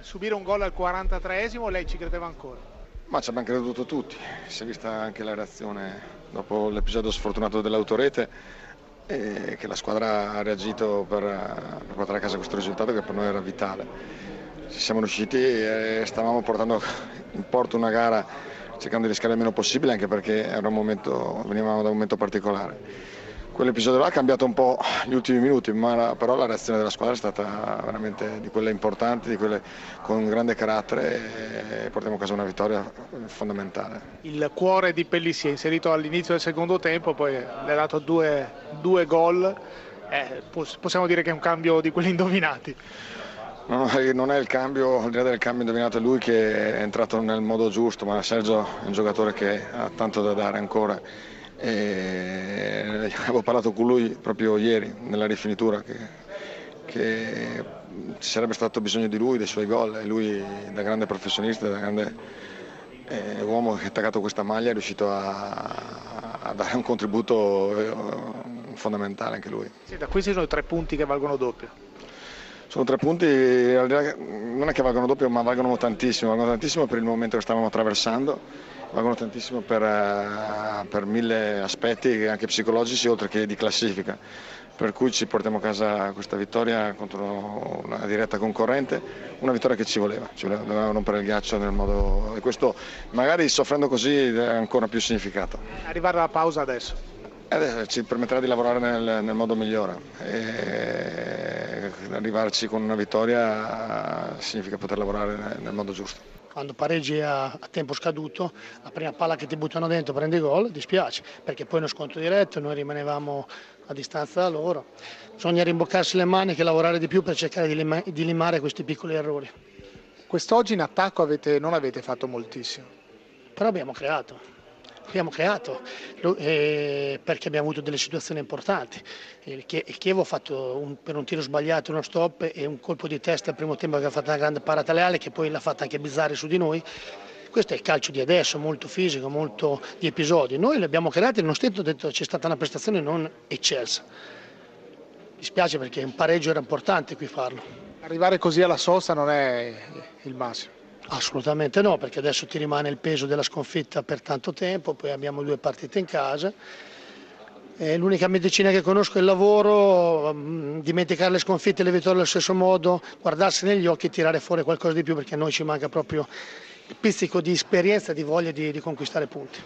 Subire un gol al 43esimo, lei ci credeva ancora? Ma ci abbiamo creduto tutti, si è vista anche la reazione dopo l'episodio sfortunato dell'autorete e che la squadra ha reagito per, per portare a casa questo risultato che per noi era vitale. Ci siamo riusciti e stavamo portando in porto una gara cercando di rischiare il meno possibile anche perché momento, venivamo da un momento particolare quell'episodio là ha cambiato un po' gli ultimi minuti, ma però la reazione della squadra è stata veramente di quelle importanti, di quelle con grande carattere e portiamo a casa una vittoria fondamentale. Il cuore di Pellissi è inserito all'inizio del secondo tempo, poi le ha dato due, due gol, eh, possiamo dire che è un cambio di quelli indovinati. No, non è il cambio, al di là del cambio indovinato è lui che è entrato nel modo giusto, ma Sergio è un giocatore che ha tanto da dare ancora e avevo parlato con lui proprio ieri nella rifinitura che, che ci sarebbe stato bisogno di lui, dei suoi gol e lui da grande professionista, da grande eh, uomo che ha attaccato questa maglia è riuscito a, a dare un contributo eh, fondamentale anche lui. Sì, da questi sono i tre punti che valgono doppio. Sono tre punti, non è che valgono doppio ma valgono tantissimo, valgono tantissimo per il momento che stavamo attraversando valgono tantissimo per, eh, per, mille aspetti anche psicologici oltre che di classifica per cui ci portiamo a casa questa vittoria contro una diretta concorrente, una vittoria che ci voleva, ci voleva, doveva rompere il ghiaccio nel modo e questo magari soffrendo così ha ancora più significato. Arrivare alla pausa adesso. Eh, ci permetterà di lavorare nel, nel modo migliore e arrivarci con una vittoria significa poter lavorare nel, modo giusto quando pareggi a, tempo scaduto, la prima palla che ti buttano dentro prendi gol, dispiace, perché poi uno scontro diretto, noi rimanevamo a distanza da loro. Bisogna rimboccarsi le maniche e lavorare di più per cercare di, lima, di limare questi piccoli errori. Quest'oggi in attacco avete, non avete fatto moltissimo. Però abbiamo creato abbiamo creato eh, perché abbiamo avuto delle situazioni importanti. Il Chievo ha fatto un, per un tiro sbagliato uno stop e un colpo di testa al primo tempo che ha fatto una grande parata leale che poi l'ha fatta anche Bizzarri su di noi. Questo è il calcio di adesso, molto fisico, molto di episodi. Noi li abbiamo creati, nonostante ho detto c'è stata una prestazione non eccelsa. Mi spiace perché un pareggio era importante qui farlo. Arrivare così alla sosta non è il massimo. Assolutamente no, perché adesso ti rimane il peso della sconfitta per tanto tempo, poi abbiamo due partite in casa. E l'unica medicina che conosco è il lavoro, mm, dimenticare le sconfitte e le vittorie allo stesso modo, guardarsi negli occhi e tirare fuori qualcosa di più perché a noi ci manca proprio il pizzico di esperienza di voglia di, di conquistare punti.